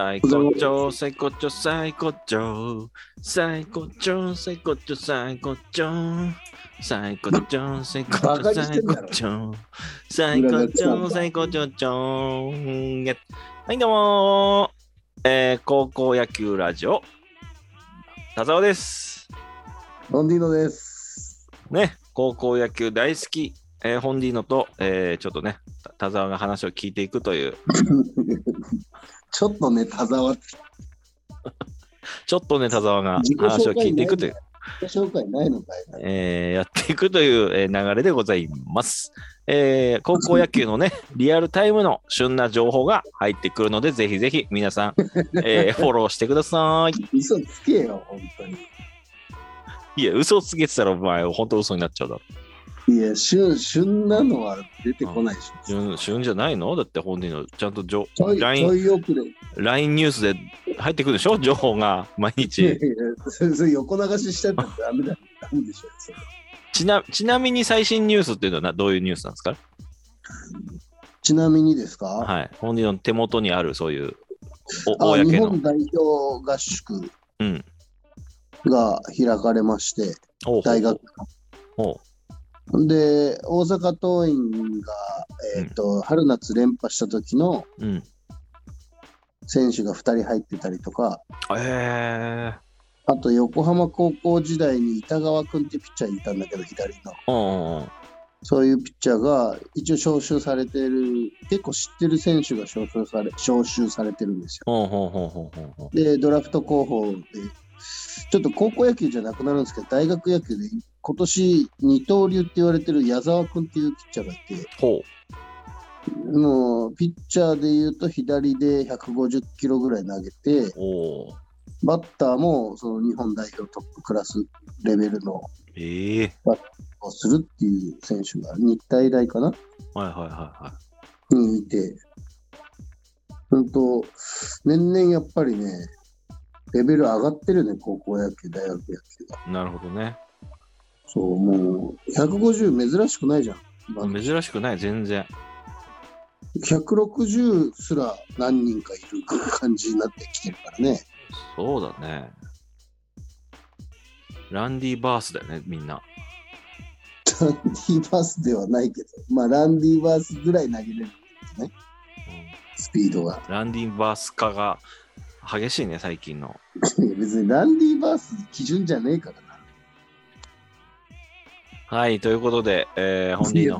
最高潮、最高潮、最高潮。最高潮、最高潮、最高潮。最高潮、最高潮、最高潮。最高潮、最高潮、潮。やはい、どうもー。えー、高校野球ラジオ、田沢です。ロンディーノです。ね、高校野球大好き、えー、ホンディーノと、えー、ちょっとね、た田沢が話を聞いていくという、ちょっとね、田沢、自ちょっとね、田沢が己話を聞いていくという、己紹介ないのかいえーやっていくというえー流れでございます。えー高校野球のね、リアルタイムの旬な情報が入ってくるので、ぜひぜひ皆さん、えー フォローしてください。嘘つけよ、本当に。いや、嘘つけてたらお前、本当嘘になっちゃうだろ。いや、旬、旬なのは出てこないでしょ。旬旬じゃないの？だって本人のちゃんと情ちょい、ちょ LINE, い遅れ。LINE ニュースで入ってくるでしょ？情報が毎いやい日。やそれそれ横流ししちゃったらダメだ。ダメでしょ。それちなちなみに最新ニュースっていうのはなどういうニュースなんですか？ちなみにですか、はい。本人の手元にあるそういうおあ日公の。本代表合宿うん。が開かれまして、おう大学。おうで、大阪桐蔭が、えっ、と、春夏連覇した時のうん。選手が2人入ってたりとか、えあと横浜高校時代に板川君ってピッチャーいたんだけど、左の。ー。うんうんうん。そういうピッチャーが一応招集されてる、結構知ってる選手が招集され招集されてるんですよ。で、ドラフト候補で、ちょっと高校野球じゃなくなるんですけど、大学野球で今年二刀流って言われてる矢沢君っていうピッチャーがいて、ほもうピッチャーで言うと左で150キロぐらい投げてう。、おうバッターもその日本代表トップクラスレベルのええをするっていう選手が日体大かな？はいはいはいはい。にいて、本当、年々やっぱりね、レベル上がってるね、高校野球、大学野球が。なるほどね。そう、もう、150珍しくないじゃん。今珍しくない、全然。160すら何人かいる感じになってきてるからね。そうだね。ランディバースだよね、みんな。ランディバースではないけど、まあ、ランディバースぐらい投げれるうんスピードが。ランディバース化が激しいね、最近の。別にランディバース基準じゃねえからな。はい、ということで、えー、本人の。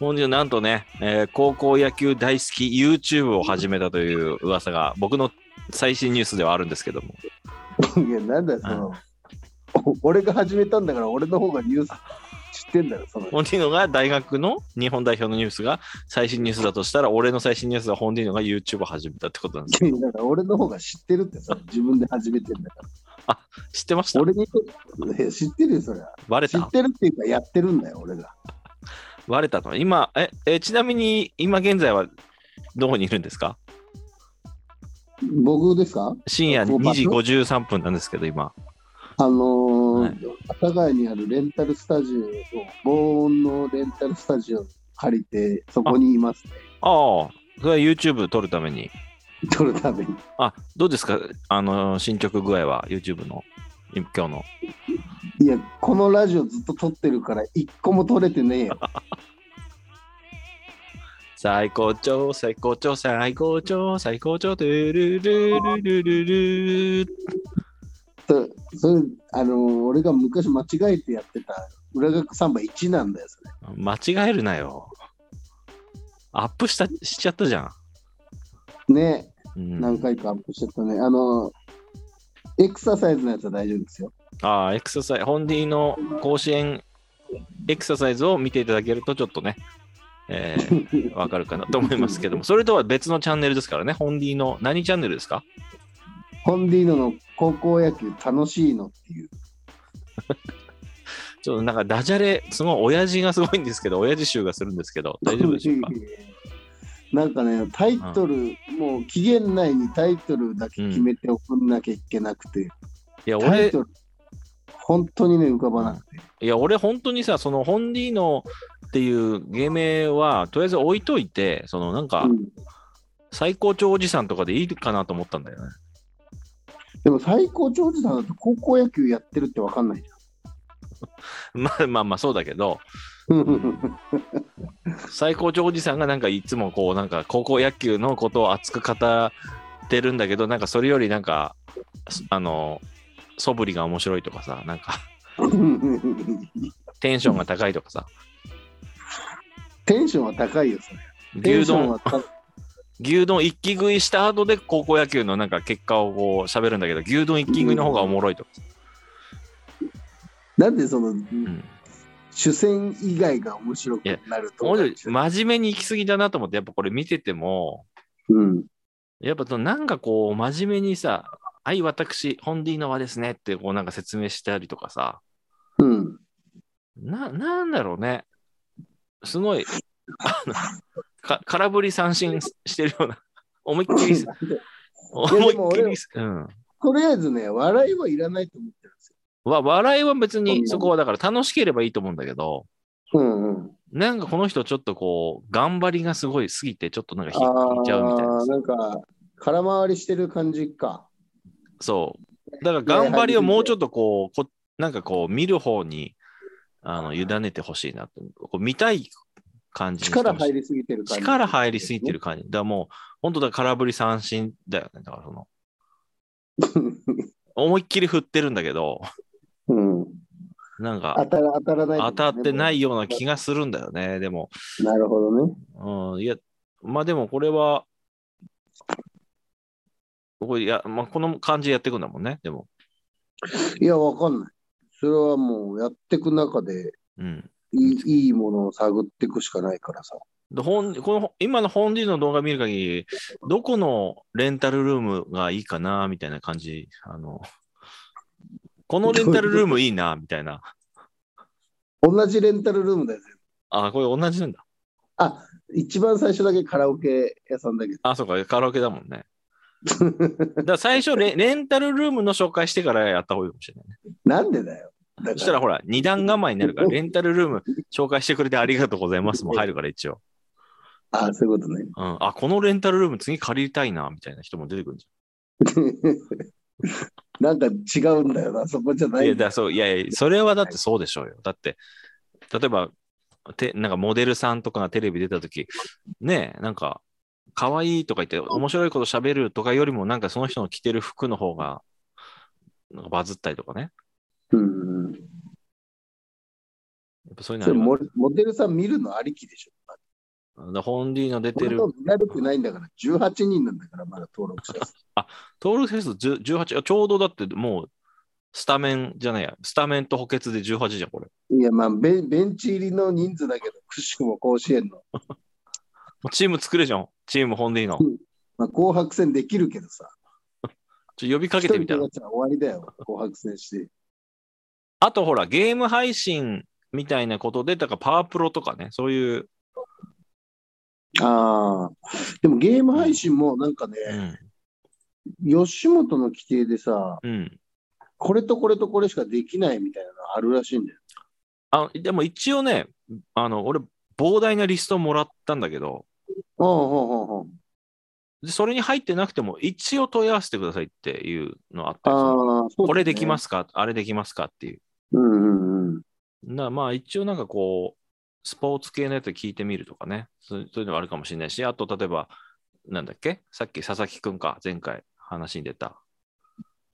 本人のなんとね、えー高校野球大好き YouTube を始めたという噂が、僕の最新ニュースではあるんですけども。いや、なんだよ、その、お俺が始めたんだから、俺の方がニュース知ってんだよ、その。本人のが大学の日本代表のニュースが最新ニュースだとしたら、俺の最新ニュースは本人のが YouTube を始めたってことなんですよ。だから俺の方が知ってるってさ、自分で始めてんだから。知ってました？俺にといや知ってるよ、そりゃ。バレ知ったてるっていうか、やってるんだよ、俺が。バレたの？今え、え、ちなみに今現在はどこにいるんですか？僕ですか？深夜こう2時53分なんですけど、今。あのーはい阿佐ヶ谷にあるレンタルスタジオを、防音のレンタルスタジオを借りて、そこにいますね。ああ、それは YouTube 撮るために。撮るために。あ、どうですか？あの、進捗具合は？YouTube の？今日の？いや、このラジオずっと撮ってるから、一個も撮れてねえよ。最高潮、最高潮、最高潮、最高潮、トゥルルルルルルそそれ、あのー俺が昔間違えてやってた、裏学サンバ1なんだよ、それ。間違えるなよ。アップしたしちゃったじゃね、ん。うん、何回かアップしちゃったね。あのーエクササイズのやつは大丈夫ですよ。ああ、エクササイズ、ホンディの甲子園エクササイズを見ていただけると、ちょっとね、えー、わかるかなと思いますけども、それとは別のチャンネルですからね、ホンディの何チャンネルですか？ホンディの高校野球楽しいのっていう。ちょっとなんかダジャレ、すごい親父がすごいんですけど、親父集がするんですけど、大丈夫でしょうか？なんかね、タイトル、もう期限内にタイトルだけ決めて送んなきゃいけなくて、いや、タイ俺、本当にね、浮かばなくて。いや、俺本当にさ、そのホンディーノっていう芸名は、とりあえず置いといて、そのなんか、うん。最高潮おじさんとかでいいかなと思ったんだよね。でも最高長寿さんだと高校野球やってるって分かんないじ まあまあまあそうだけど、ゃん。最高潮おじさんがなんかいつもこうなんか高校野球のことを熱く語ってるんだけど、なんかそれよりなんか、すあの、素振りが面白いとかさ、なんか。テンションが高いとかさ、テンションは高いよ、それ。牛丼。は、た牛丼一気食いした後で高校野球のなんか結果をこう喋るんだけど、牛丼一気食いの方がおもろいと。なんでその、うん主戦以外が面白くなると思俺う。真面目に行き過ぎだなと思って、やっぱこれ見てても、うん。やっぱなんかこう、真面目にさ、はい、私、ホンディーノはですねってこうなんか説明したりとかさ、うん。な、なんだろうね。すごい、空振り三振してるような、思いっきり、思いっきり、うん。とりあえずね、笑いはいらないと思ってるんですよ。わ笑いは別にそこはだから楽しければいいと思うんだけど、うんうん。なんかこの人ちょっとこう、頑張りがすごいすぎて、ちょっとなんか引いちゃうみたいな。なんか、空回りしてる感じか。そう。だから頑張りをもうちょっとこう、こなんかこう、見る方に、あの、委ねてほしいなと。こう見たい感じ力入りすぎてる感じ。力入りすぎてる感じ。だからもう、本当だ、空振り三振だよね。だからその、思いっきり振ってるんだけど、うん。なんか、当たら当たらない、当たってないような気がするんだよね。でも、なるほどね。うん、いや、まあでもこれは、これいや、まあ、この感じでやっていくんだもんね。でも、いや、わかんない。それはもうやっていく中でうん。いいいいものを探っていくしかないからさ。で本この今の本人の動画見る限り、どこのレンタルルームがいいかなみたいな感じ。あの、このレンタルルームいいなみたいな。同じレンタルルームだよね。あ、これ同じなんだ。あ、一番最初だけカラオケ屋さんだけど。あ、そうか、カラオケだもんね。だ最初レ、レンタルルームの紹介してからやった方がいいかもしれないね。なんでだよ。そしたらほら、二段構えになるから、レンタルルーム紹介してくれてありがとうございますも入るから一応。あ、そういうことね。うん。あ、このレンタルルーム次借りたいな、みたいな人も出てくるんじ なんか違うんだよな、そこじゃゃ。なんいいや、だそういやいや、それはだってそうでしょうよ。だって、例えば、てなんかモデルさんとかがテレビ出たとき、ねえ、なんか、可愛いとか言って、面白いこと喋るとかよりも、なんかその人の着てる服の方が、なんかバズったりとかね。うんうん。やっぱそういうのモモデルさん見るのありきでしょ？ますだホンディの出てる見られてないんだから、18人なんだから、まだ登録者数。登録者数10 18、あちょうどだってもう、スタメンじゃないや、スタメンと補欠で18じゃん、これ。いや、まあベン、ベンチ入りの人数だけど、くしくも甲子園の。チーム作れじゃん、チームホンディの。まあ、紅白戦できるけどさ。ちょ呼びかけてみたら終わりだよ、紅白戦して。あとほら、ゲーム配信みたいなことで、だからパワープロとかね、そういう、ああ。でもゲーム配信もなんかね、うん、吉本の規定でさ、うん。これとこれとこれしかできないみたいなのあるらしいんだよ。あ、でも一応ね、あの、俺、膨大なリストもらったんだけど。でそれに入ってなくても、一応問い合わせてくださいっていうのあったああ、そう。これできますすか？あれできますか？っていう。うんうんうん。なまあ一応なんかこう、スポーツ系のやつ聞いてみるとかね、そういうのはあるかもしれないし、あと例えば、なんだっけ？さっき佐々木くんか、前回話に出た。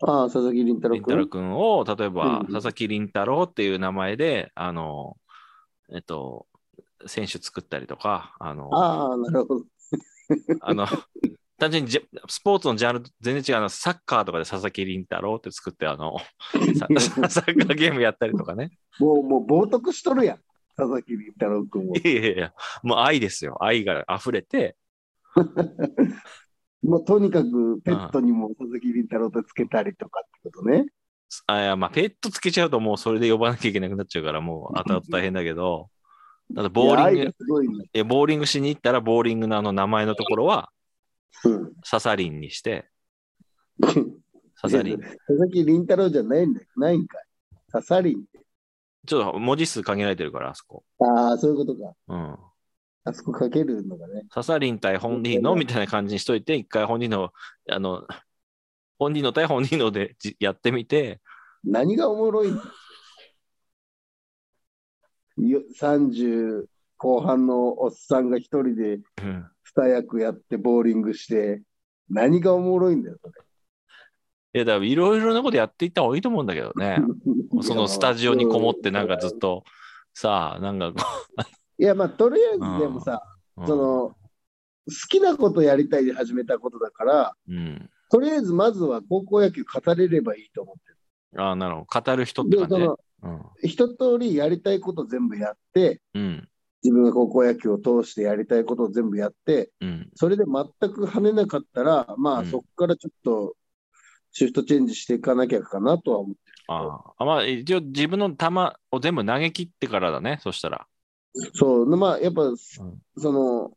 ああ、佐々木麟太郎凛太郎君。くんを、例えば、うん佐々木凛太郎っていう名前で、あの、えっと、選手作ったりとか、あの、あああ、なるほど。の、単純にジャスポーツのジャンル全然違うの、サッカーとかで佐々木凛太郎って作って、あの、ササッカーゲームやったりとかね。もう、もう冒涜しとるやん。佐々木麟太郎君を。いやいやいや、もう愛ですよ。愛が溢れて、もうとにかくペットにも佐々木麟太郎とつけたりとかってことね。あいやまあ、ペットつけちゃうともうそれで呼ばなきゃいけなくなっちゃうから、もう 後々大変だけど、だボーリングね。えボーリングしに行ったら、ボーリングのあの名前のところは、うん。ササリンにして、ササリン。佐々木麟太郎じゃないんだよ。ないんかい。ササリンって。ちょっと文字数限られてるから、あそこ。ああ、そういうことか。うん。あそこかけるのがね。ササリン対本人のみたいな感じにしといて、一回本人の、あの、本人の対本人のでじやってみて、何がおもろいんだよ ?30 後半のおっさんが一人でうん二役やってボーリングして、何がおもろいんだよ、それ。いや、だからいろいろなことやっていった方がいいと思うんだけどね。そのスタジオにこもってなんかずっと、さあ、なんかこいや、まあ、とりあえずでもさ、う、その、好きなことやりたいで始めたことだから、うん。とりあえずまずは高校野球語れればいいと思ってああ、なるほど。語る人って感じね。その、一通りやりたいこと全部やって、うん。うん。自分が高校野球を通してやりたいことを全部やって、うん。それで全く跳ねなかったら、まあ、うんそこからちょっと、シフトチェンジしていかなきゃかなとは思ってああ。まあ、一応自分の球を全部投げ切ってからだね。そしたら。る。そう、まあ、やっぱ、その、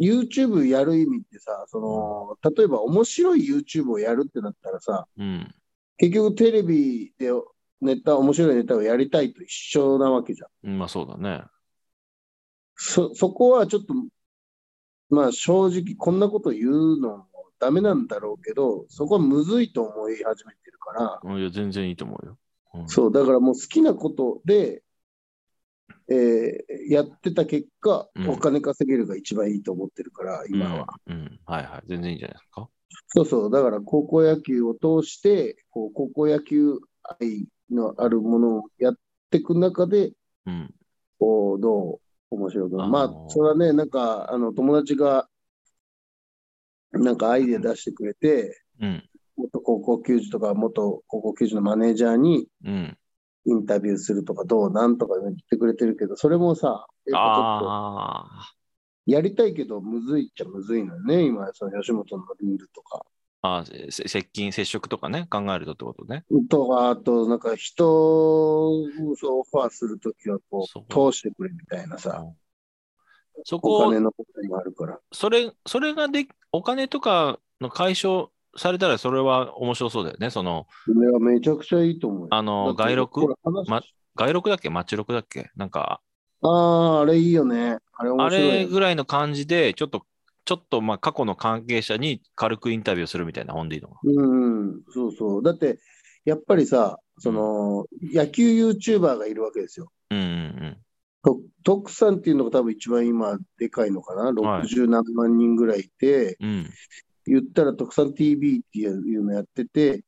YouTube やる意味ってさ、その、例えば面白い YouTube をやるってなったらさ、うん。結局テレビでネタ、面白いネタをやりたいと一緒なわけじゃん。うんまあそうだね。そ、そこはちょっと、まあ正直こんなこと言うのもダメなんだろうけど、そこはむずいと思い始めてるから、うんいや、全然いいと思うよ。うんそう、だからもう好きなことで、えーやってた結果、うんお金稼げるが一番いいと思ってるから、今は。うん。うん。はいはい。全然いいんじゃないですか？そうそう、だから高校野球を通して、こう高校野球愛のあるものをやっていく中で、うん。こう、どう面白いまあ、それはね、なんか、あの、友達が、なんかアイデア出してくれて、うん。元高校球児とか、元高校球児のマネージャーにうん。インタビューするとか、どうなんとか言ってくれてるけど、それもさ、やっぱちょっと。やりたいけど、むずいっちゃむずいのよね、今、その吉本のルールとか。あ接近、接触とかね、考えるとってことね。とか、あと、なんか人をオファーするときは、こそうう、通してくれみたいなさ、うんそおこ金のこともあるから。それ、それがで、お金とかの解消されたら、それは面白そうだよね。その、それはめちゃくちゃいいと思うよ。あの、外録ま外録だっけ？街録だっけ？なんか、ああ、あれいいよね。あれ面あ白いよね。れぐらいの感じで、ちょっと、ちょっと、まあ、過去の関係者に軽くインタビューするみたいな本でいいのかうんうん、そうそう。だって、やっぱりさ、その、野球 YouTuber がいるわけですよ。うんうんと徳さんっていうのが多分一番今でかいのかな？はい60何万人ぐらいいて、うん。うん。言ったら徳さん TV っていうのやってて、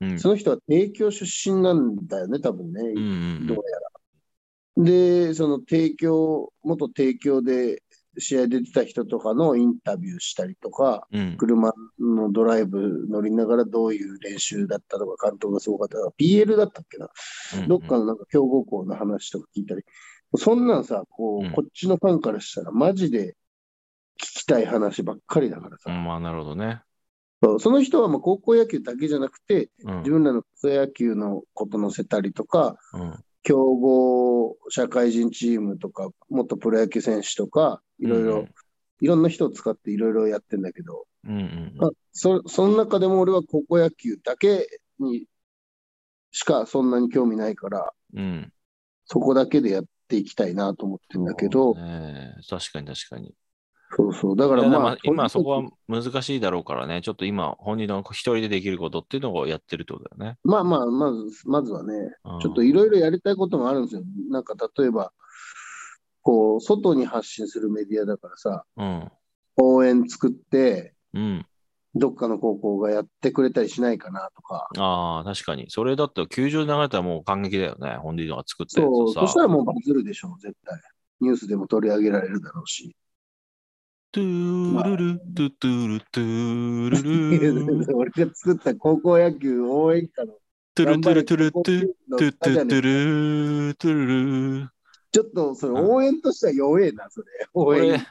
うん。その人は帝京出身なんだよね、多分ね。うんうんどうやら。で、その帝京、元帝京で試合出てた人とかのインタビューしたりとか、うん。車のドライブ乗りながらどういう練習だったとか、監督がすごかったとか、PL だったっけな、うんどっかのなんか強豪校の話とか聞いたり、そんなんさ、こう、うんこっちのファンからしたら、マジで聞きたい話ばっかりだからさ、うんまあ、なるほどね。そうその人はもう高校野球だけじゃなくて、うん自。分らの草野球のこと載せたりとか、うん。強豪社会人チームとか、元プロ野球選手とか、いろいろ、いろんな人を使っていろいろやってんだけど、うんうんまあ、そその中でも俺は高校野球だけにしかそんなに興味ないから、うん。うん。そこだけでやっていきたいなと思ってるんだけど、ねえ確かに確かに。そうそう、だかいやらまあ、今そこは難しいだろうからね、ちょっと今、本人の一人でできることっていうのをやってるってことだよね。くまあまあ、まず、まずはね、うんちょっといろいろやりたいこともあるんですよ。なんか例えば、こう、外に発信するメディアだからさ、うん。応援作って、うん。どっかの高校がやってくれたりしないかなとか、ああ、確かに。それだって球場で流れたらもう感激だよね。本人が作ったやつそう。そしたらもうバズるでしょう、絶対。ニュースでも取り上げられるだろうし。トゥルル、トゥトゥル、トゥルル、俺が作った高校野球応援歌のトゥルトゥルトゥル、トゥトゥトゥトゥトゥル、トゥルル。ちょっとそれ応援としては弱えな、それ。応援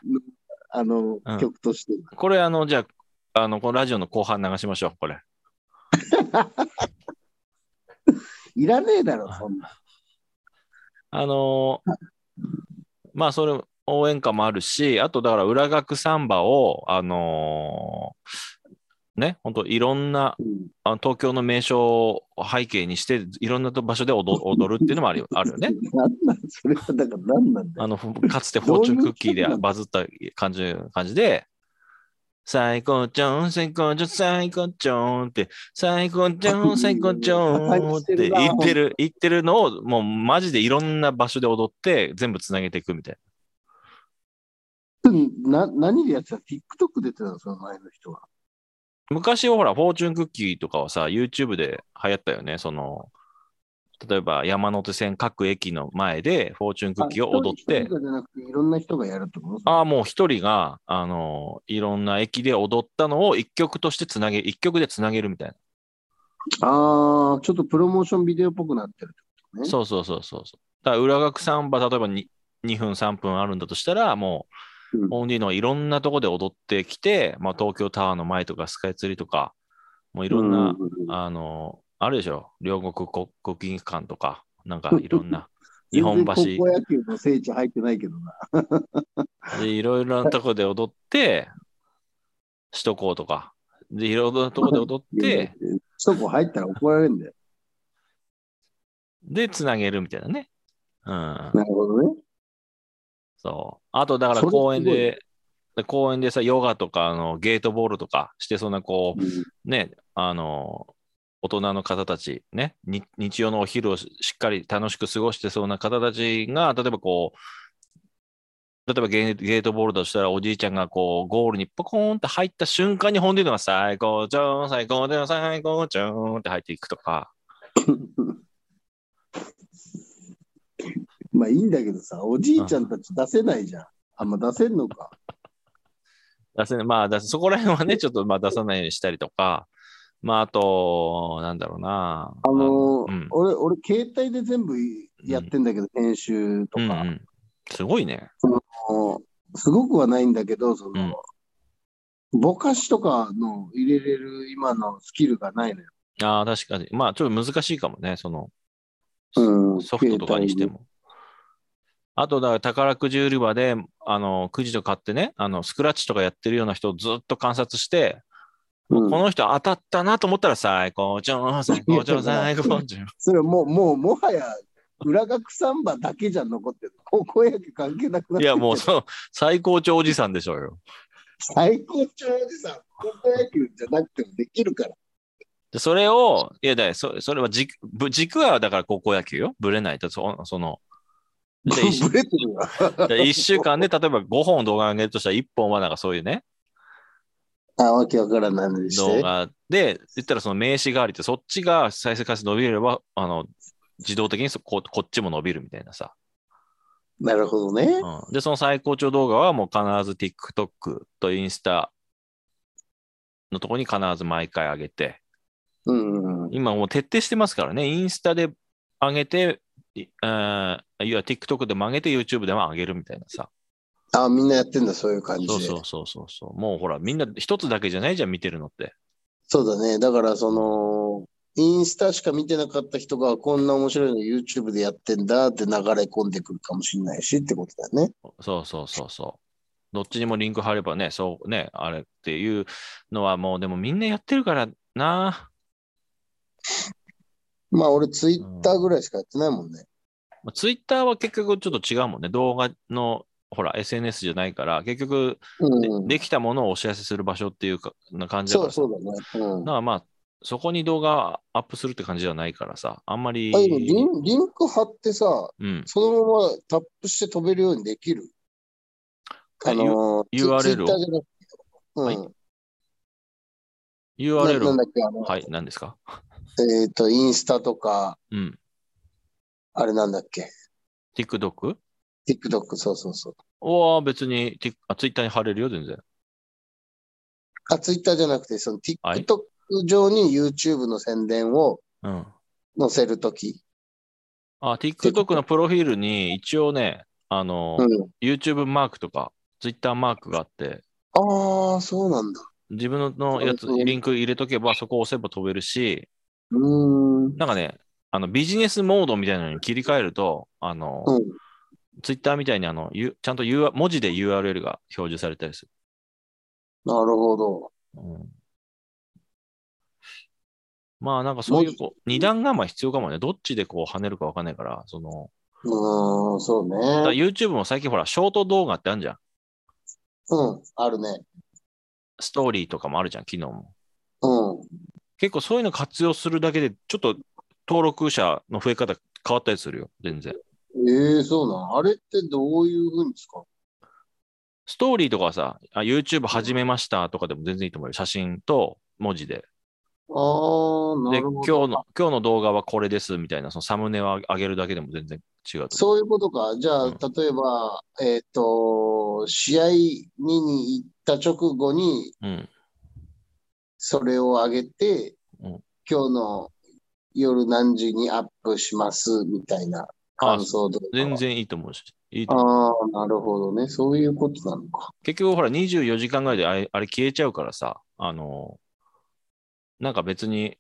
あの、曲として。これ、あの、じゃあ、の、このラジオの後半流しましょう、これ。いらねえだろ、そんな。あのまあ、それ、応援歌もあるし、あと、だから、裏学サンバを、あのーね、本当いろんなうんあの東京の名所を背景にして、いろんな場所で踊踊るっていうのもあるよ あるよね。。なんなん？それはだから何なんだよ。あの、かつてフォーチュンクッキーでバズった感じ感じで、最高ちゃん、最高ちゃん、最高ちゃんって、最高ちゃん、最高ちゃんって言ってる、言ってるのを、もうマジでいろんな場所で踊って、全部つなげていくみたいな何でやってた ?TikTok 出てたの？その前の人は。な。昔はほら、フォーチュンクッキーとかはさ、YouTube で流行ったよね。その、例えば山手線各駅の前でフォーチュンクッキーを踊っていろんな人がやるってこと？ああ、もう一人が、あの、いろんな駅で踊ったのを一曲としてつなげ、一曲でつなげるみたいな。ああ、ちょっとプロモーションビデオっぽくなってるってことね。そうそうそうそうそう。だから裏学サンバ、例えば 2, 2分、3分あるんだとしたら、もうんう、オンディのいろんなとこで踊ってきて、まあ、東京タワーの前とかスカイツリーとか、もういろんな、あの、あるでしょ？両国国国技館とか、なんか いろんな、日本橋高校野球の聖地入ってないけどな。で、いろいろなとこで踊って、首都高とか、で、いろいろなとこで踊って、そこ入ったら怒られるんだよ。で、つなげるみたいなね。うん。なるほどね。そう。あと、だから公園で、で公園でさ、ヨガとか、あの、ゲートボールとかしてそうな、こうん。う、ね、あの、大人の方たち、ね、に日曜のお昼をししっかり楽しく過ごしてそうな方たちが、例えばこう、例えばゲーゲートボールだとしたら、おじいちゃんがこう、ゴールにポコーンって入った瞬間に本人のが最高ちょん、最高ちょん、最高ちょんって入っていくとか、まあいいんだけどさ、おじいちゃんたち出せないじゃん。あんま出せんのか。出せまあ、出せそこら辺はね、ちょっとまあ出さないようにしたりとか、まあ、あと、なんだろうな。あのーうん俺、俺、携帯で全部やってんだけど、編集とか、うんうん、すごいね。もうすごくはないんだけど、その、ぼかしとかの入れれる今のスキルがないのよ。ああ、確かに。まあ、ちょっと難しいかもね、その、うんソフトとかにしても。あと、だから宝くじ売り場で、あの、くじと買ってね、あの、スクラッチとかやってるような人をずっと観察して、うんこの人当たったなと思ったら、最高ちょん、最高ちょん、最高ちょん。それもう、もう、もはや、裏学サンバだけじゃん残ってる。高校野球関係なくなっいや、もう、そう、最高潮おじさんでしょうよ。最高潮おじさん、高校野球じゃなくてもできるから。でそれを、いやだよそ、それは軸、ぶ軸はだから高校野球よ。ぶれないと、そその、ブレてるわ。で1週間で例えば5本動画上げるとしたら1本はなんかそういうね、あ、わけわからん何でして。動画で、言ったらその名刺代わりって、そっちが再生回数伸びれば、あの、自動的にそここっちも伸びるみたいなさ。なるほどね。うん、で、その最高潮動画はもう必ず TikTok とインスタのとこに必ず毎回上げて、うん。今もう徹底してますからね、インスタで上げて、いあーいや TikTok でも上げて YouTube でも上げるみたいなさ。あ、みんなやってんだ、そういう感じで。そうそうそうそうそう。もうほら、みんな一つだけじゃないじゃん、見てるのって。そうだね。だから、その、インスタしか見てなかった人が、こんな面白いの YouTube でやってんだって流れ込んでくるかもしれないしってことだよね。そうそうそうそう。どっちにもリンク貼ればね、そうね、あれっていうのはもうでもみんなやってるからな。まあ、俺、ツイッターぐらいしかやってないもんね。ツイッターは結局ちょっと違うもんね。動画の、ほら、SNS じゃないから、結局で,、うん。できたものをお知らせする場所っていうかな感じだそうからさそうだね。うん。だからまあ、そこに動画アップするって感じじゃないからさ、あんまり。あでもリン、リンク貼ってさ、うん。そのままタップして飛べるようにできる。あのー、URL を？ツイッターじゃなくて。うん。はいな URL を？なんだっけ、あの、はい、何ですか？えっ、と、インスタとか、うん。あれなんだっけ、TikTok? TikTok、そうそうそう。は別に、ティあ、Twitter に貼れるよ、全然。あ、ツイッターじゃなくて、そのはい TikTok 上に YouTube の宣伝をうん。載せるとき。あ、TikTok のプロフィールに一応ね、あの、うん。YouTube マークとか Twitter マークがあって、ああ、そうなんだ。自分のやつ、うんリンク入れとけばそこ押せば飛べるし、うーん。なんかね、あのビジネスモードみたいなのに切り替えると、あの、うん。Twitter みたいにあの、ゆちゃんと、U、文字で URL が表示されたりする。なるほど。うんまあなんかそういうこう二段構え必要かもね。どっちでこう跳ねるかわかんないから、その、うーん、そうね。YouTube も最近ほら、ショート動画ってあるじゃん。うん、あるね。ストーリーとかもあるじゃん、昨日も。うん。結構そういうの活用するだけで、ちょっと登録者の増え方変わったりするよ、全然。ええそうなん。あれってどういうふうに使うストーリーとかはさ、あ YouTube 始めましたとかでも全然いいと思うよ。写真と文字で。ああ、なで、るほど。今日の、今日の動画はこれですみたいな、そのサムネを上げるだけでも全然違う。そういうことか。じゃあ、うん例えば、えっと、試合にに行った直後に、うん。それを上げて、うん今日の夜何時にアップしますみたいな感想動画。全然いいと思うし。いいと思うああ、なるほどね。そういうことなのか。結局ほら24時間ぐらいであれあれ消えちゃうからさ、あの、なんか別に、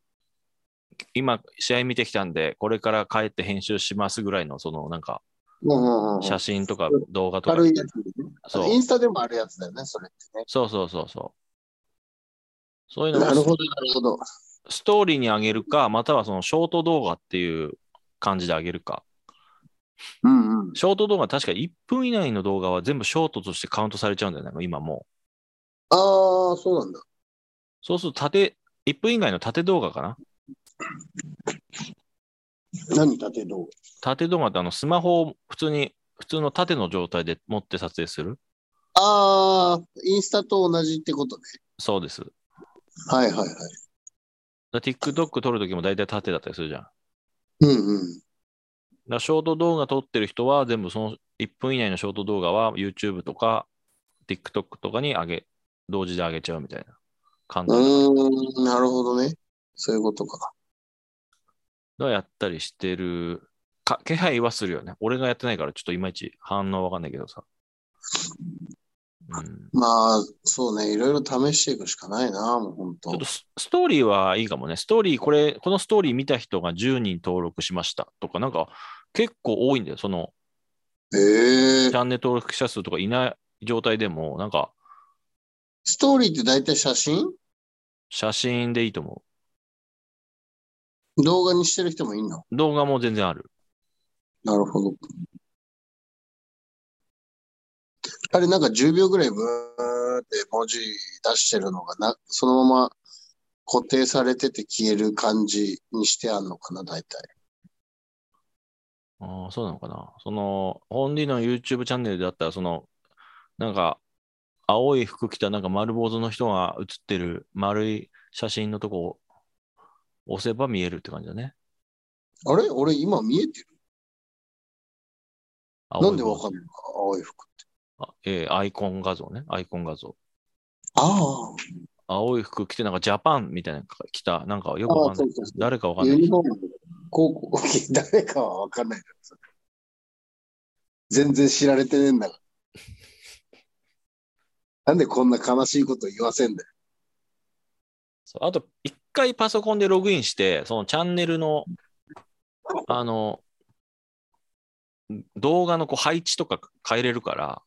今試合見てきたんで、これから帰って編集しますぐらいの、そのなんか。写真とか動画とか。軽いやつね。そうインスタでもあるやつだよね、それってね。そうそうそうそう。そういうのをなるほど、なるほど。ストーリーに上げるか、またはそのショート動画っていう感じで上げるか。うんうん。ショート動画、確か1分以内の動画は全部ショートとしてカウントされちゃうんだよね、今もう。ああ、そうなんだ。そうすると縦、1分以外の縦動画かな何縦動縦動画ってあのスマホを普通に、普通の縦の状態で持って撮影する画ああ、インスタと同じってことね。そうです。はいはいはい。ら TikTok 撮るときも大体縦だったりするじゃん。うんうん。らショート動画撮ってる人は全部その1分以内のショート動画は YouTube とか TikTok とかに上げ、同時で上げちゃうみたいな簡単な。うーん、なるほどね。そういうことか。がやったりしてるか、気配はするよね。俺がやってないからちょっといまいち反応わかんないけどさ。うん。まあ、そうね。いろいろ試していくしかないな、もう本当ちょっと。スストーリーはいいかもね。ストーリー、これ、このストーリー見た人が10人登録しましたとか、なんか結構多いんだよ。その、ええチャンネル登録者数とかいない状態でも、なんかストーリーって大体写真？写真でいいと思動画にしてる人もいんの？う。動画も全然ある。なるほど。あれなんか10秒ぐらいブーって文字出してるのがな、そのまま固定されてて消える感じにしてあんのかな、大体。ああ、そうなのかな。その、本人の YouTube チャンネルだったら、その、なんか、青い服着たなんか丸坊主の人が写ってる丸い写真のとこを押せば見えるって感じだね。あれ？俺今見えてる？青ないんでわかんないの？青い服っえーアイコン画像ね。アイコン画像。あ青い服着て、なんかジャパンみたいなの着た、なんかよあ、ああ、くわかんない。誰かわかんないユニ。フォーム、高校、誰かはわかんない。全然知られてねえんだから。なんでこんな悲しいこと言わせんだよ。あと、一回パソコンでログインして、そのチャンネルの、あの、動画のこう配置とか変えれるから、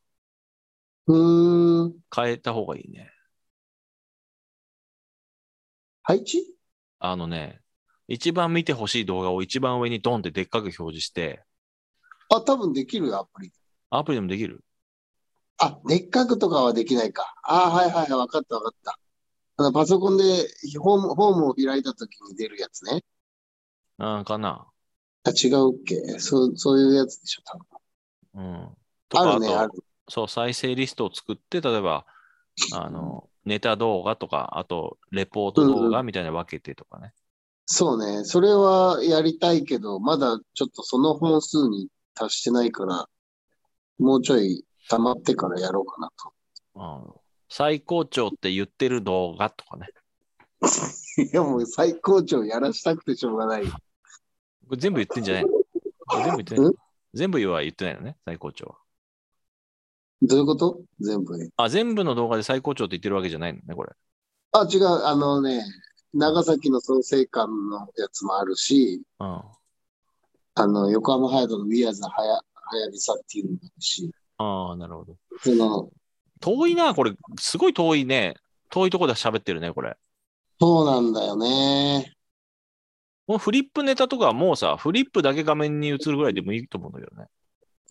うーん。変えた方がいいね。配置？あのね、一番見てほしい動画を一番上にドンってでっかく表示して、あ、多分できるよ、アプリ。アプリでもできるあ、でっかくとかはできないか。あ、はいはいはい、わかったわかった。あのパソコンでホーム、ホームを開いたときに出るやつね。うん、かな。あ、違うっけ？そう、そういうやつでしょ、多分。うん。とか、ああるね、あとる。、そう、再生リストを作って、例えば、あの、ネタ動画とか、あと、レポート動画みたいな分けてとかね。そうね。それはやりたいけど、まだちょっとその本数に達してないから、もうちょい溜まってからやろうかなと。うん、最高潮って言ってる動画とかね。いや、もう最高潮やらしたくてしょうがないよ。これ全部言ってんじゃない全部言ってない全部は言ってないのね、最高潮は。どういうこと？全部ね。あ、全部の動画で最高潮って言ってるわけじゃないのね、これ。あ、違う。あのね、長崎の創生館のやつもあるし、うん。あの、横浜ハヤトの We Are the はや、はやびさっていうのもあるし、ああ、なるほど。その、遠いな、これ。すごい遠いね。遠いところで喋ってるね、これ。そうなんだよね。このフリップネタとかはもうさ、フリップだけ画面に映るぐらいでもいいと思うんだけどね。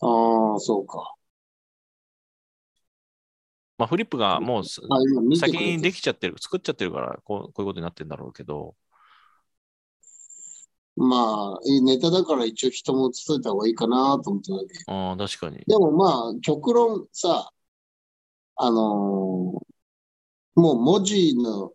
ああ、そうか。まあ、フリップがもう先にできちゃってる、作っちゃってるからこう、こういうことになってるんだろうけど、まあ、いいネタだから一応人も映っといた方がいいかなと思ってただけ。ああ、確かに。でもまあ、極論さ、あのーもう文字の、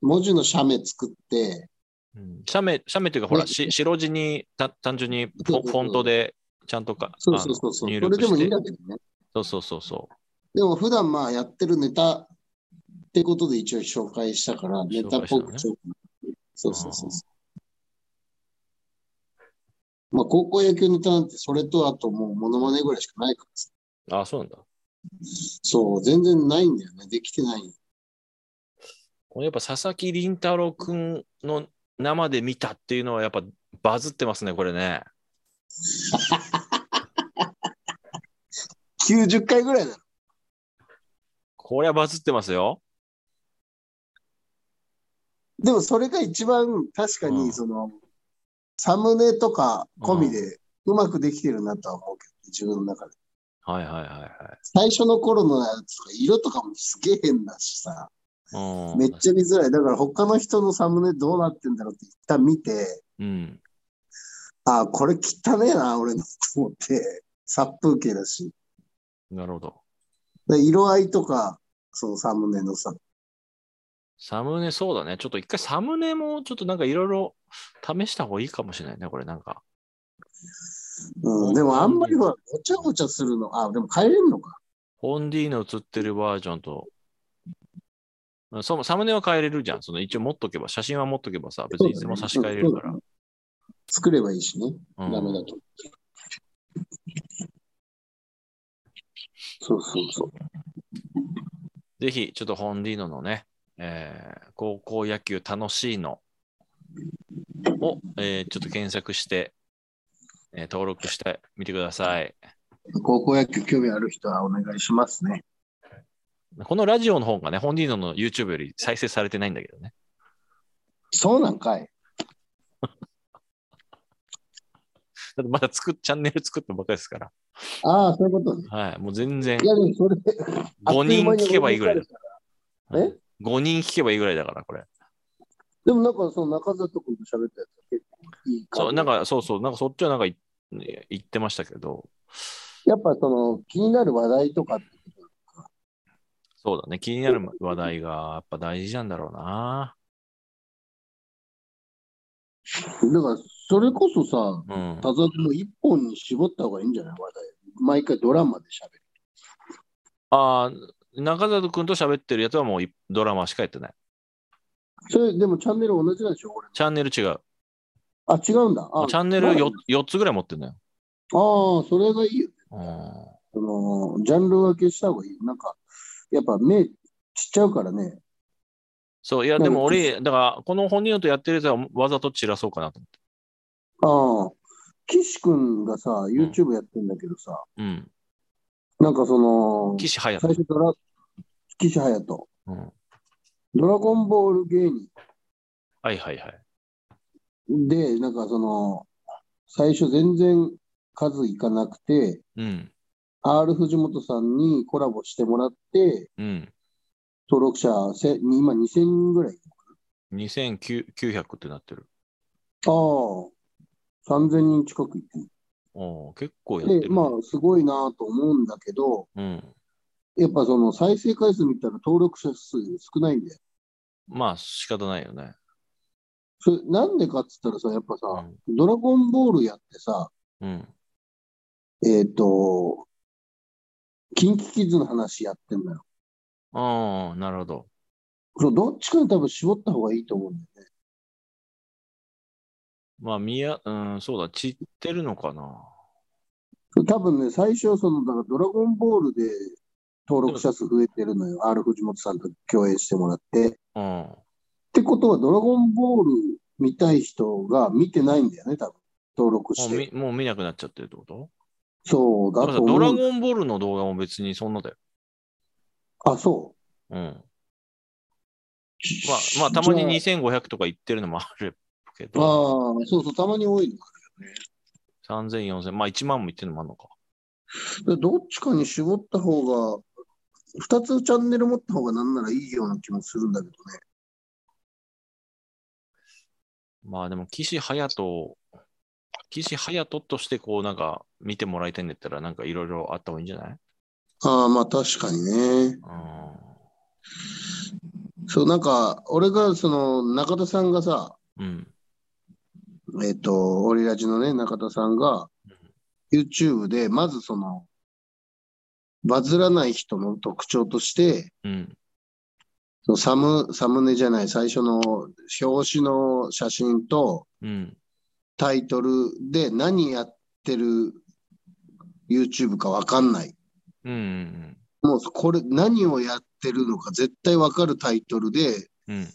文字の写メ作って、うん。写メ、写メっていうか、ほら、ね。し白地にた単純にフォントでちゃんとか、そうそうそうそう。それでもいいんしてだけどね。そうそうそうそでも普段まあやってるネタってことで一応紹介したから、ネタっぽく紹介ししようかなそうそうそうそう。まあ高校野球ネタなんてそれとあともうモノマネぐらいしかないからさ。う。ああ、そうなんだ。そう、全然ないんだよね。できてない。これやっぱ佐々木麟太郎くんの生で見たっていうのはやっぱバズってますね、これね。90回ぐらいだろ。これはバズってますよ。でもそれが一番確かうんにその、サムネとか込みでうまくできてるなとは思うけど、自分の中で。はいはいはいはい。最初の頃のやつとか色とかもすげえ変だしさ。うんめっちゃ見づらい。だから他の人のサムネどうなってんだろうって一旦見て、うん。ああ、これ汚ねえな、俺のと思って、殺風景だし。なるほど。で色合いとか、そのサムネのさ、サムネ、そうだね。ちょっと一回サムネもちょっとなんかいろいろ試した方がいいかもしれないね、これなんか。うん、でもあんまりほら、ごちゃごちゃするの、あ、でも変えれんのか。ホンディーの映ってるバージョンと、うんそうサムネは変えれるじゃん。その一応持っとけば、写真は持っとけばさ、別にいつでも差し替えれるから。うん作ればいいしね、うんダメだと。そうそうそう。ぜひ、ちょっとホンディーノのね、えー高校野球楽しいのを、えーちょっと検索して、えー登録してみてください。高校野球興味ある人はお願いしますね。このラジオの方がね、ホンディーノの YouTube より再生されてないんだけどね。そうなんかい。だってまだ作っ、チャンネル作ったばっかりですから。ああ、そういうことね。はい。もう全然いや、でもそれ、5人聞けばいいぐらいだ。えはい5人聞けばいいぐらいだから、これ。でもなんかその中里君と喋ったやつは結構いいそう、なんか、そうそう、なんかそっちはなんかい言ってましたけど、やっぱその気になる話題とかってそうだね、気になる話題がやっぱ大事なんだろうな。だからそれこそさ、うん。田沢君も一本に絞った方がいいんじゃない？話題。毎回ドラマで喋る。ああ、中里くんと喋ってるやつはもういドラマしかやってない。それでもチャンネル同じなんでしょ？俺。チャンネル違う。あ、違うんだ。あチャンネル 4, 4つぐらい持ってるのよ。ああ、それがいいよ。うんその、ジャンル分けした方がいい。なんか、やっぱ目ちっちゃうからね。そう、いや、でも俺、だから、この本人のとやってるやつはわざと散らそうかなと思って。ああ、岸君がさ、YouTube やってんだけどさ、うん。なんかその、岸隼人。最初ドラ、岸隼人、うん。ドラゴンボール芸人はいはいはい。で、なんかその、最初全然数いかなくて、うん。R 藤本さんにコラボしてもらって、うん。登録者せ、今2000人ぐらい。2900ってなってる。ああ、3000人近くいておー結構やってで、る、まあ、すごいなと思うんだけど、うん。やっぱその再生回数見たら登録者数少ないんだよ。まあ、仕方ないよね。それなんでかっつったらさ、やっぱさ、うんドラゴンボールやってさ、うん。えっ、と、キンキキッズの話やってんだよ。ああ、なるほど。どっちかに多分絞った方がいいと思うんだよね。まあ、みや、うん、そうだ、散ってるのかな。多分ね、最初はその、だからドラゴンボールで登録者数増えてるのよ。R 藤本さんと共演してもらって。っうん。てことは、ドラゴンボール見たい人が見てないんだよね、多分。登録して。見もう見なくなっちゃってるってこと？そうだだからさドラ。ゴンボールの動画も別にそんなだよ。あ、そう。うん。まあ、まあ、たまにじゃ2500とか言ってるのもあるけああど、、そうそう、たまに多いのあ3000、4000、まあ1万もいってるのもあるのか。るよね。どっちかに絞った方が、二つチャンネル持った方がなんならいいような気もするんだけどね。まあでも、岸隼人、岸隼人としてこうなんか見てもらいたいんだったらなんかいろいろあった方がいいんじゃない？ああ、まあ確かにね。うん。そう、なんか、俺が、その、中田さんがさ、うん。えっ、と、オリラジのね、中田さんが、YouTube で、まずその、バズらない人の特徴として、うん。そのサム、サムネじゃない、最初の表紙の写真とうん。タイトルで何やってる YouTube かわかんない。うん。うん。もうこれ何をやってるのか絶対わかるタイトルでうん。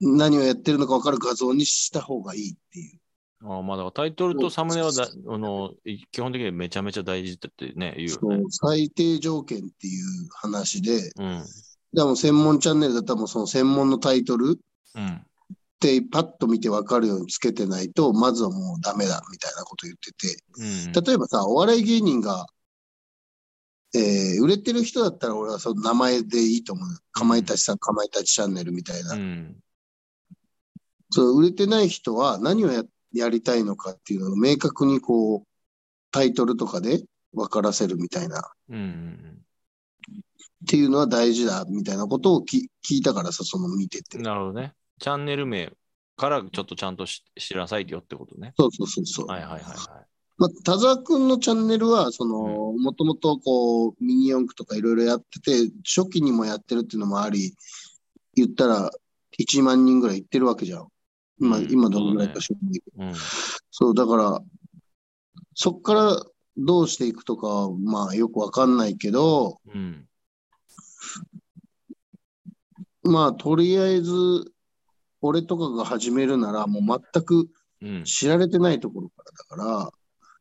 何をやってるのかわかる画像にした方がいいっていう。ああまあだからタイトルとサムネはだあのい基本的にめちゃめちゃ大事だってね、言うそよね。う最低条件っていう話で、うん。でも専門チャンネルだったらもうその専門のタイトルうん。ってパッと見てわかるようにつけてないと、まずはもうダメだみたいなこと言ってて。うん。例えばさ、お笑い芸人が、えー売れてる人だったら俺はその名前でいいと思う。かまいたちさん、かまいたちチャンネルみたいな。うん。そう、売れてない人は何をややりたいのかっていうのを明確にこう、タイトルとかで分からせるみたいな、っうん。うんていうのは大事だみたいなことをき聞いたからさ、その見てて。なるほどね。チャンネル名からちょっとちゃんとし知らさいよってことね。そうそうそうそう。はいはいはいはい。まあ、田沢くんのチャンネルは、その、もともとこう、ミニ四駆とかいろいろやってて、初期にもやってるっていうのもあり、言ったら1万人ぐらい行ってるわけじゃん。今、うん今どのぐらいか知らないけど。うん。そう、だから、そっからどうしていくとかは、まあよくわかんないけど、うん。まあとりあえず、俺とかが始めるなら、もう全くうん。知られてないところからだか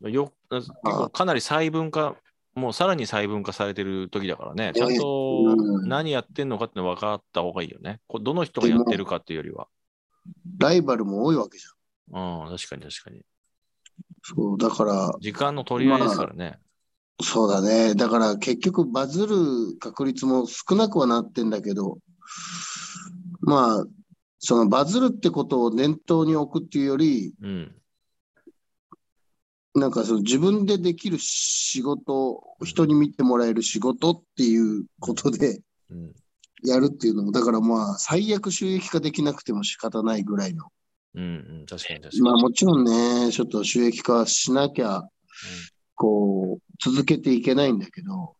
ら、よ結構かなり細分化、もうさらに細分化されてる時だからね、ちゃんとうん何やってんのかっての分かった方がいいよね。こどの人がやってるかっていうよりは。ライバルも多いわけじうん、確かに確かに。そう、だから、時間の取り合いですからね。そうだね。だから結局バズる確率も少なくはなってんだけど、まあ、そのバズるってことを念頭に置くっていうより、うん。なんかその自分でできる仕事、人に見てもらえる仕事っていうことでうん。やるっていうのも、だからまあ、最悪収益化できなくても仕方ないぐらいの。うん、うん、確かに確かに。まあもちろんね、ちょっと収益化しなきゃ、こう、続けていけないんだけど、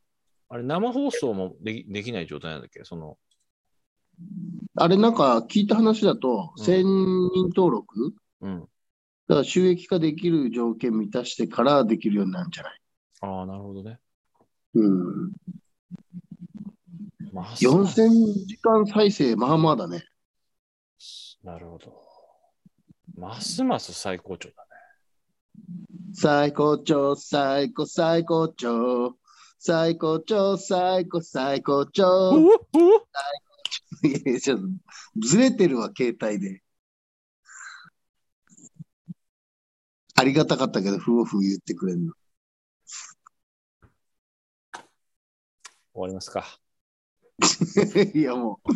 あれ、生放送もできできない状態なんだっけ？その、あれなんか聞いた話だと、うん1000人登録？うん。だから収益化できる条件満たしてからできるようになるんじゃない？ああ、なるほどね。うん。まあ、4000時間再生、まあまあだね。なるほど。ますます最高潮だ最高潮、最高、最高潮。最高潮、最高、最高ね。潮。いやちょっとずれてるわ、携帯で。ありがたかったけど、ふうふう言ってくれるの。終わりますか。いやもう、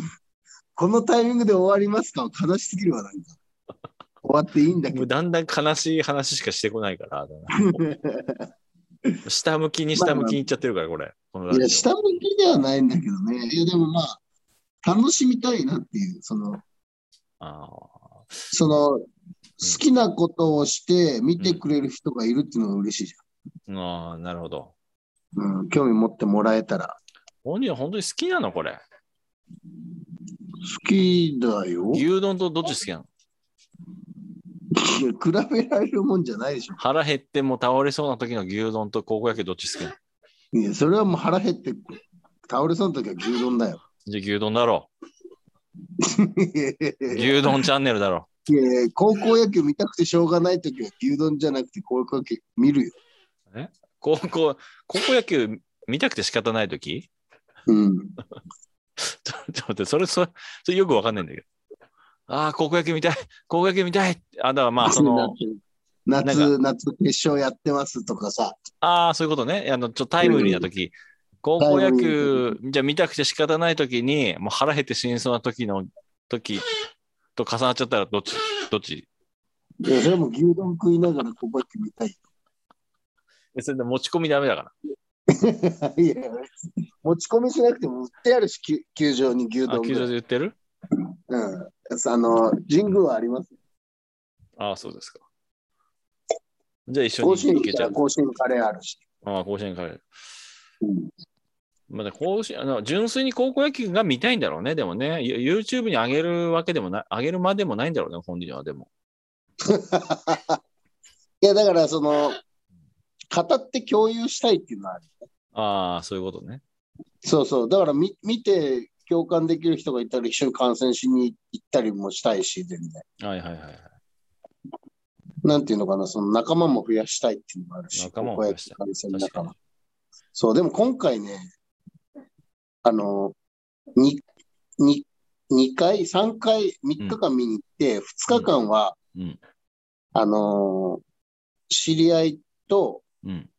このタイミングで終わりますか？悲しすぎるわ、なんか。終わっていいんだけど。もうだんだん悲しい話しかしてこないから、下向きに下向きにいっちゃってるから、これ。いや、下向きではないんだけどね。いや、でもまあ、楽しみたいなっていう、その、あその、好きなことをして見てくれる人がいるっていうのが嬉しいじーあー、なるほど。ゃん。うん、興味持ってもらえたら。本人は本当に好きなのこれ？好きだよ。い牛丼とどっち好きなの？や比べられるもんじゃないでしょ。腹減ってもう倒れそうな時の牛丼と高校野球どっち好きなの？いや、それはもう腹減って倒れそうな時は牛丼だよ。じゃあ牛丼だろう。牛丼チャンネルだろいやいや高校野球見たくてしょうがない時は牛丼じゃなくて高校野球見るよ。う。高校、高校野球見たくて仕方ない時？うん。ちょっと待って、それ、それ、それよくわかんないんだけど。ああ、高校野球見たい、高校野球見たい。あ、だからまあ、その、夏、夏決勝やってますとかさ。ああ、そういうことね。あの、ちょっとタイムリーな時、高校野球、じゃあ見たくて仕方ない時に、もう腹減って死にそうな時の、時と重なっちゃったら、どっち、どっち？いや、それも牛丼食いながら高校野球見たい。えそれで持ち込みダメだから。いや、持ち込みしなくても売ってあるし、球球場に牛あ、丼球場で言ってる？うん。あの、神宮はあります。ああ、そうですか。じゃあ一緒に行行けちゃう。甲子園カレーあるし。ああ、甲子園帰る。うんまあ、甲子園あの純粋に高校野球が見たいんだろうね。でもね、ユ YouTube に上げるわけでもない、上げるまでもないんだろうね、本人はでも。いや、だから、その、語って共有したいっていうのはある。ああ、そういうことね。そうそう。だから見、見て共感できる人がいたら一緒に観戦しに行ったりもしたいし、全然。はいはいはいはい。なんていうのかな、その仲間も増やしたいっていうのもあるし。仲間を増やしたい。そう、でも今回ね、あの、に、に、2回、3回、3日間見に行って、2日間は、うん。あのー知り合いと、うん。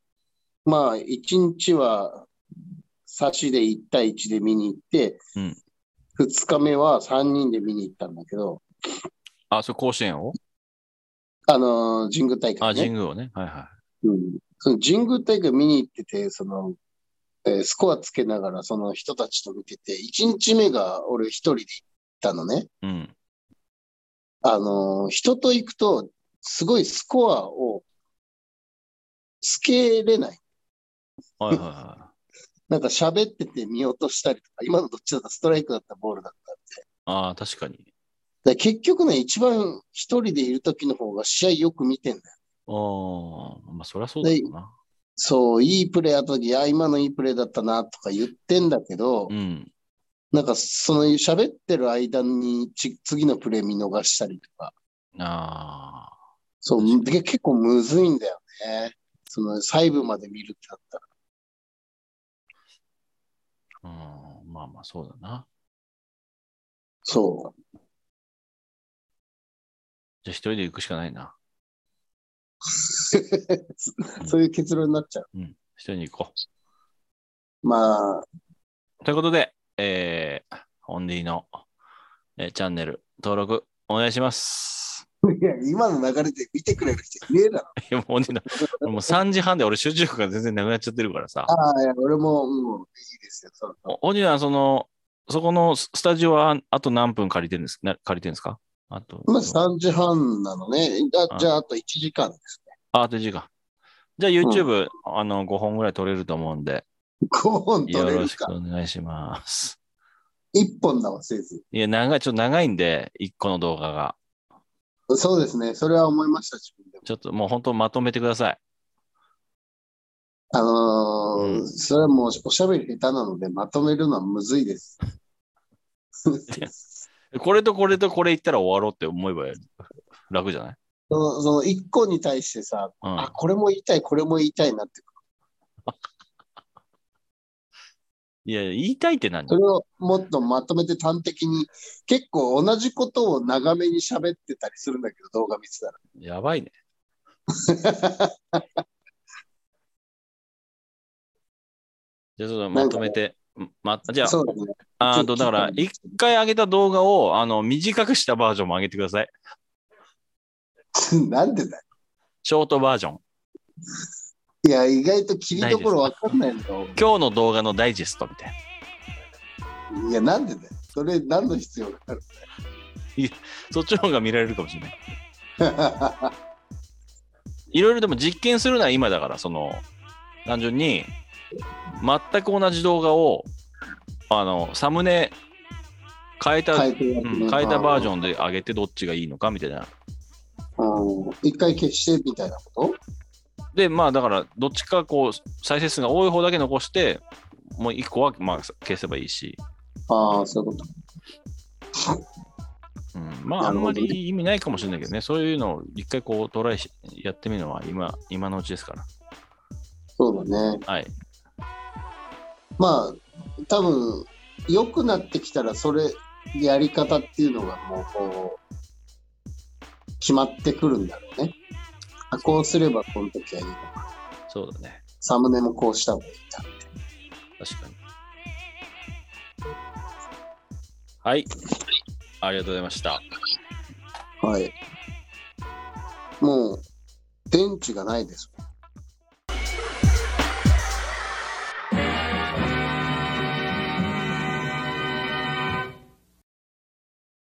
まあ、1日は、差しで1対1で見に行って、うん2日目は3人で見に行ったんだけど、あ、それ甲子園を？あのー神宮大あ、会ね。神宮をね。はいはうん、その神宮大会見に行ってて、その、えースコアつけながらその人たちと見てて、1日目が俺一人で行ったのね。い。うん。あのー人と行くと、すごいスコアをつけれない。はいはいはなんか喋ってて見落としたりとか、今のどっちだったストライクだったボールだったんで。い。ああ、確かに。で結局ね、一番一人でいる時の方が試合よく見てんだよ。ああ、まあそりゃそうだろうな。そう、いいプレーやった時、あ、今のいいプレーだったなとか言ってんだけど、うん。なんかその喋ってる間にち次のプレー見逃したりとか、ああ。そう、で結構むずいんだよね。その細部まで見るってなったら。うん。まあまあそうだな。そう。じゃあ一人で行くしかないな。そういう結論になっちゃう。うん。一人に行こまあ、う。ということで、えー、ホンディの、えーチャンネル登録お願いします。いや、今の流れで見てくれる人いねえだろ。いや、もうホンディの、俺もう3時半で俺集中力が全然なくなっちゃってるからさ。ああ、いや、俺も、もういいですよ。そうそうおホンディはその、そこのススタジオはあと何分借りてるんですな借りてるんですか？あと。まあ、3時半なのね。あじゃあ、あと1時間ですね。あ、あと1時間。じゃあ YouTube、あの、5本ぐらい撮れると思うんで、5本取よろしくれるか。お願いします。1本だわ、せいぜいや、長い、ちょっと長いんで、1個の動画が。い。そうですね。それは思いました、自分でも。ちょっともう本当まとめてください。あのーうんそれはもうおしゃべり下手なので、まとめるのはむずいです。これとこれとこれ言ったら終わろうって思えば楽じゃない？そのその1個に対してさ、うんあ、これも言いたい、これも言いたいなって。いや、言いたいって何？それをもっとまとめて端的に、結構同じことを長めに喋ってたりするんだけど、動画見てたら。やばいね。じゃあまとめて。ま、じゃあ、そうですね。あーとだから、一回上げた動画をあの短くしたバージョンも上げてください。なんでだよ。ショートバージョン。いや、意外と切りどころわかんないのよ。今日の動画のダイジェストみたいな。いや、なんでだよ。それ何の必要があるそっちの方が見られるかもしれない。いろいろでも実験するのは今だから、その、単純に、全く同じ動画を、あの、サムネ変えた、変えねうん変えたバージョン。ンで上げてどっちがいいのかみたいな。うん一回消してみたいなこで、まあだから、どっちかこう、再生数が多い方だけ残して、もう一個はまあ消せばいいし、とああ、そういうこと。うん、まああんまり意味ないかもしれないけどね、そういうのを一回こうトライしやってみるのは今今のうちですから。そうだね。はい。まあ、多分、良くなってきたら、それ、やり方っていうのがもうこう、決まってくるんだろうね。あ、こうすればこの時はいいのか。そうだね。サムネもこうした方がいいか。確かに。はい。ありがとうございました。はい。もう、電池がないです